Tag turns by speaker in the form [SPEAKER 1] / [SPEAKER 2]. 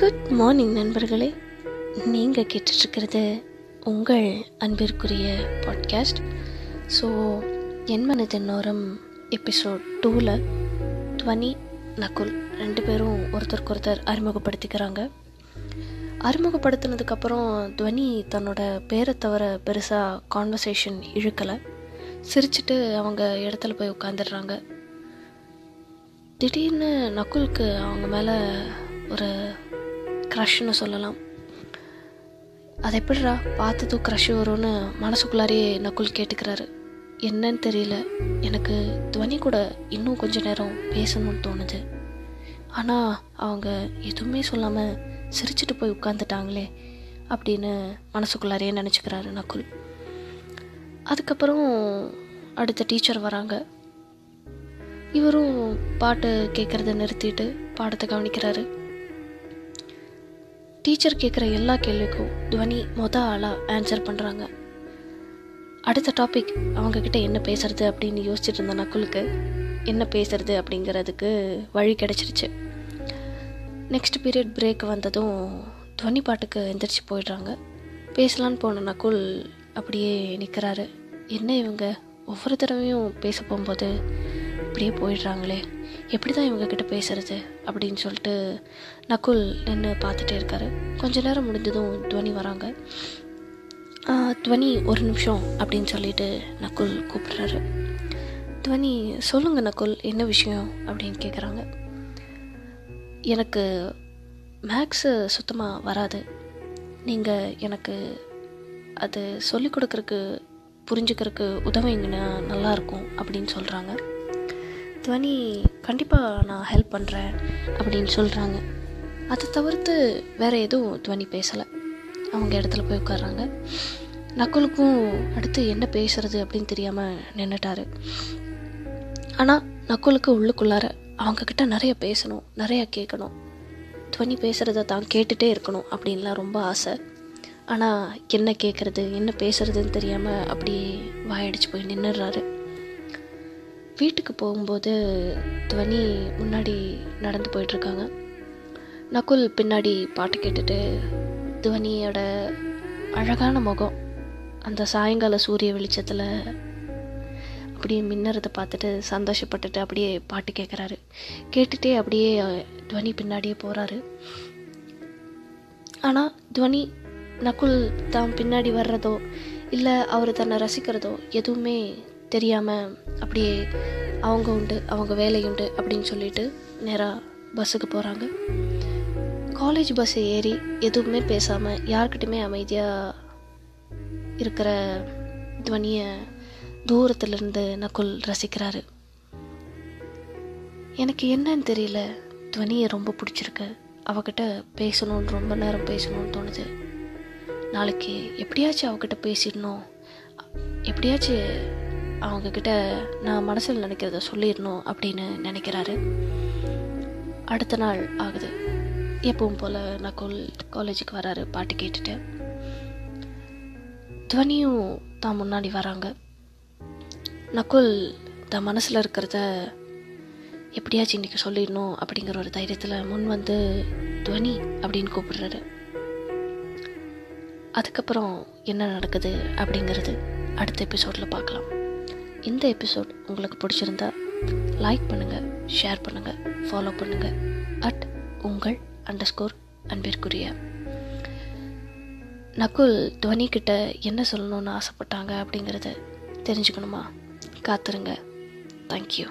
[SPEAKER 1] Good morning நண்பர்களே. நீங்கள் கேட்டுட்ருக்கிறது உங்கள் அன்பிற்குரிய பாட்காஸ்ட் ஸோ என் மனதின்னோரம் எபிசோட் டூவில் துவனி நகுல் ரெண்டு பேரும் ஒருத்தருக்கு ஒருத்தர் அறிமுகப்படுத்திக்கிறாங்க. அறிமுகப்படுத்தினதுக்கப்புறம் துவனி தன்னோட பேரை தவிர பெருசாக கான்வர்சேஷன் இழுக்கலை. சிரிச்சிட்டு அவங்க இடத்துல போய் உட்காந்துடுறாங்க திடீர்னு நகுலுக்கு அவங்க மேலே ஒரு க்ரஷ்னு சொல்லலாம். அது எப்படிரா பார்த்ததும் க்ரஷ் வரும்னு மனசுக்குள்ளாரே நக்குள் கேட்டுக்கிறாரு. என்னன்னு தெரியல. எனக்கு துவனி கூட இன்னும் கொஞ்ச நேரம் பேசணும்னு தோணுது. ஆனால் அவங்க எதுவுமே சொல்லாமல் சிரிச்சிட்டு போய் உட்காந்துட்டாங்களே அப்படின்னு மனசுக்குள்ளாரே நினச்சிக்கிறாரு நக்குல். அதுக்கப்புறம் அடுத்த டீச்சர் வராங்க. இவரும் பாட்டு கேட்குறத நிறுத்திட்டு பாடத்தை கவனிக்கிறாரு. டீச்சர் கேட்குற எல்லா கேள்விக்கும் துவனி மொத ஆளாக ஆன்சர் பண்ணுறாங்க அடுத்த டாபிக் அவங்கக்கிட்ட என்ன பேசுறது அப்படின்னு யோசிச்சுட்டு இருந்த நக்குலுக்கு என்ன பேசுறது அப்படிங்கிறதுக்கு வழி கிடச்சிருச்சு. நெக்ஸ்ட் பீரியட் பிரேக் வந்ததும் துவனி பாட்டுக்கு எந்திரிச்சு போயிடுறாங்க. பேசலான்னு போன நக்குல் அப்படியே நிற்கிறாரு என்ன இவங்க? ஒவ்வொரு தடவையும் பேச போகும்போது இப்படியே போயிடுறாங்களே. எப்படி தான் இவங்கக்கிட்ட பேசுறது அப்படின்னு சொல்லிட்டு நக்குல் நின்று பார்த்துட்டே இருக்காரு. கொஞ்ச நேரம் முடிஞ்சதும் துவனி வராங்க. துவனி ஒரு நிமிஷம் அப்படின்னு சொல்லிட்டு நக்குல் கூப்பிடுறாரு. துவனி சொல்லுங்க நக்குல் என்ன விஷயம் அப்படின்னு கேட்குறாங்க எனக்கு மேக்ஸு சுத்தமாக வராது. நீங்கள் எனக்கு அது சொல்லிக் கொடுக்குறக்கு புரிஞ்சுக்கிறதுக்கு உதவிங்கன்னா நல்லாயிருக்கும் அப்படின்னு சொல்கிறாங்க துவனி கண்டிப்பாக நான் ஹெல்ப் பண்ணுறேன் அப்படின்னு சொல்கிறாங்க அதை தவிர்த்து வேறு எதுவும் துவனி பேசலை. அவங்க இடத்துல போய் உட்கார்றாங்க. நக்குலுக்கும் அடுத்து என்ன பேசுறது அப்படின்னு தெரியாமல் நின்றுட்டாரு ஆனால் நக்குலுக்கு உள்ளுக்குள்ளார அவங்கக்கிட்ட நிறைய பேசணும் நிறைய கேட்கணும். துவனி பேசுகிறத தான் கேட்டுகிட்டே இருக்கணும் அப்படின்லாம் ரொம்ப ஆசை. ஆனால் என்ன கேட்குறது என்ன பேசுறதுன்னு தெரியாமல் அப்படியே வாயடிச்சு போய் நின்றுடுறாரு வீட்டுக்கு போகும்போது துவனி முன்னாடி நடந்து போயிட்டுருக்காங்க. நகுல் பின்னாடி பாட்டு கேட்டுட்டு துவனியோட அழகான முகம் அந்த சாயங்கால சூரிய வெளிச்சத்தில் அப்படியே மின்னறதை பார்த்துட்டு சந்தோஷப்பட்டுட்டு அப்படியே பாட்டு கேட்குறாரு கேட்டுட்டே அப்படியே துவனி பின்னாடியே போகிறாரு ஆனால் துவனி நகுல் தான் பின்னாடி வர்றதோ இல்லை அவர் தன்னை ரசிக்கிறதோ எதுவுமே தெரியாமல் அப்படியே அவங்க உண்டு அவங்க வேலை உண்டு அப்படின்னு சொல்லிட்டு நேராக பஸ்ஸுக்கு போகிறாங்க காலேஜ் பஸ்ஸை ஏறி எதுவுமே பேசாமல் யார்கிட்டையுமே அமைதியாக இருக்கிற துவனியை தூரத்துலேருந்து நகுல் ரசிக்கிறாரு. எனக்கு என்னன்னு தெரியல துவனியை ரொம்ப பிடிச்சிருக்கு. அவகிட்ட பேசணும்னு ரொம்ப நேரம் பேசணும்னு தோணுது. நாளைக்கு எப்படியாச்சும் அவகிட்ட பேசிடணும். எப்படியாச்சும் அவங்கக்கிட்ட நான் மனசில் நினைக்கிறத சொல்லிடணும் அப்படின்னு நினைக்கிறாரு. அடுத்த நாள் ஆகுது. எப்பவும் போல் நகுல் காலேஜுக்கு வராரு பாட்டு கேட்டுட்டு. துவனியும் தான் முன்னாடி வராங்க. நக்குல் தான் மனசில் இருக்கிறத எப்படியாச்சும் இன்றைக்கி சொல்லிடணும் அப்படிங்கிற ஒரு தைரியத்தில் முன் வந்து துவனி அப்படின்னு கூப்பிடுறாரு. அதுக்கப்புறம் என்ன நடக்குது அப்படிங்கிறது அடுத்த எபிசோடில் பார்க்கலாம். இந்த எபிசோட் உங்களுக்கு பிடிச்சிருந்தா லைக் பண்ணுங்கள் ஷேர் பண்ணுங்கள் ஃபாலோ பண்ணுங்கள் அட் உங்கள் அண்டர்ஸ்கோர் அன்பிற்குரிய. நகுல் துவனிக்கிட்ட என்ன சொல்லணும்னு ஆசைப்பட்டாங்க அப்படிங்கிறத தெரிஞ்சுக்கணுமா? காத்துருங்க. தேங்க்யூ